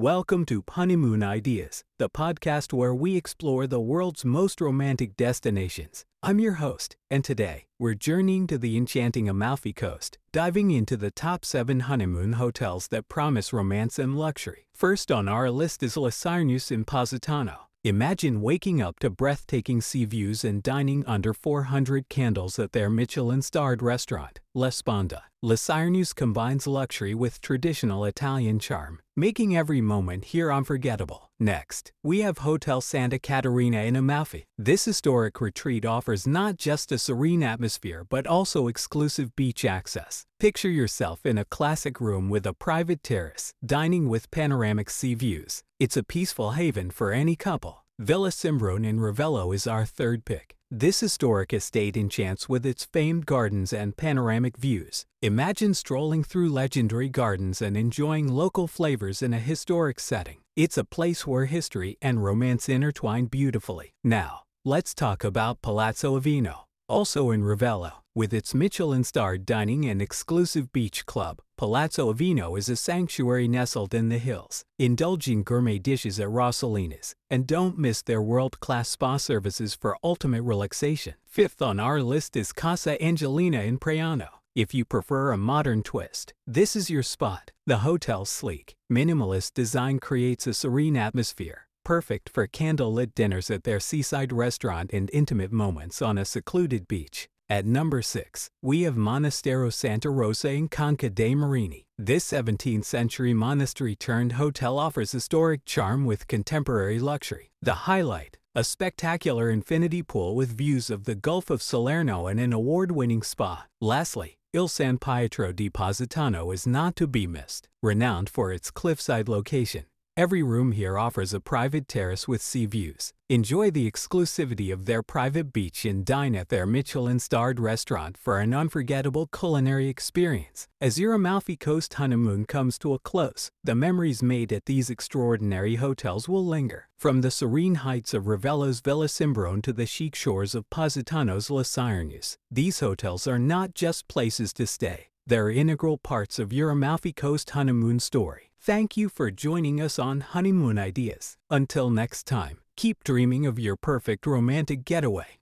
Welcome to Honeymoon Ideas, the podcast where we explore the world's most romantic destinations. I'm your host, and today we're journeying to the enchanting Amalfi Coast, diving into the top seven honeymoon hotels that promise romance and luxury. First on our list is Le Sirenuse in Positano. Imagine waking up to breathtaking sea views and dining under 400 candles at their Michelin-starred restaurant, La Sponda. Le Sirenuse combines luxury with traditional Italian charm, making every moment here unforgettable. Next, we have Hotel Santa Caterina in Amalfi. This historic retreat offers not just a serene atmosphere but also exclusive beach access. Picture yourself in a classic room with a private terrace, dining with panoramic sea views. It's a peaceful haven for any couple. Villa Cimbrone in Ravello is our third pick. This historic estate enchants with its famed gardens and panoramic views. Imagine strolling through legendary gardens and enjoying local flavors in a historic setting. It's a place where history and romance intertwine beautifully. Now, let's talk about Palazzo Avino, also in Ravello. With its Michelin-starred dining and exclusive beach club, Palazzo Avino is a sanctuary nestled in the hills. Indulge in gourmet dishes at Rossellini's, and don't miss their world-class spa services for ultimate relaxation. Fifth on our list is Casa Angelina in Praiano. If you prefer a modern twist, this is your spot. The hotel's sleek, minimalist design creates a serene atmosphere, perfect for candlelit dinners at their seaside restaurant and intimate moments on a secluded beach. At number 6, we have Monastero Santa Rosa in Conca dei Marini. This 17th century monastery turned hotel offers historic charm with contemporary luxury. The highlight, a spectacular infinity pool with views of the Gulf of Salerno and an award winning spa. Lastly, Il San Pietro di Positano is not to be missed. Renowned for its cliffside location, every room here offers a private terrace with sea views. Enjoy the exclusivity of their private beach and dine at their Michelin-starred restaurant for an unforgettable culinary experience. As your Amalfi Coast honeymoon comes to a close, the memories made at these extraordinary hotels will linger. From the serene heights of Ravello's Villa Cimbrone to the chic shores of Positano's Le Sirenuse, these hotels are not just places to stay. They're integral parts of your Amalfi Coast honeymoon story. Thank you for joining us on Honeymoon Ideas. Until next time, keep dreaming of your perfect romantic getaway.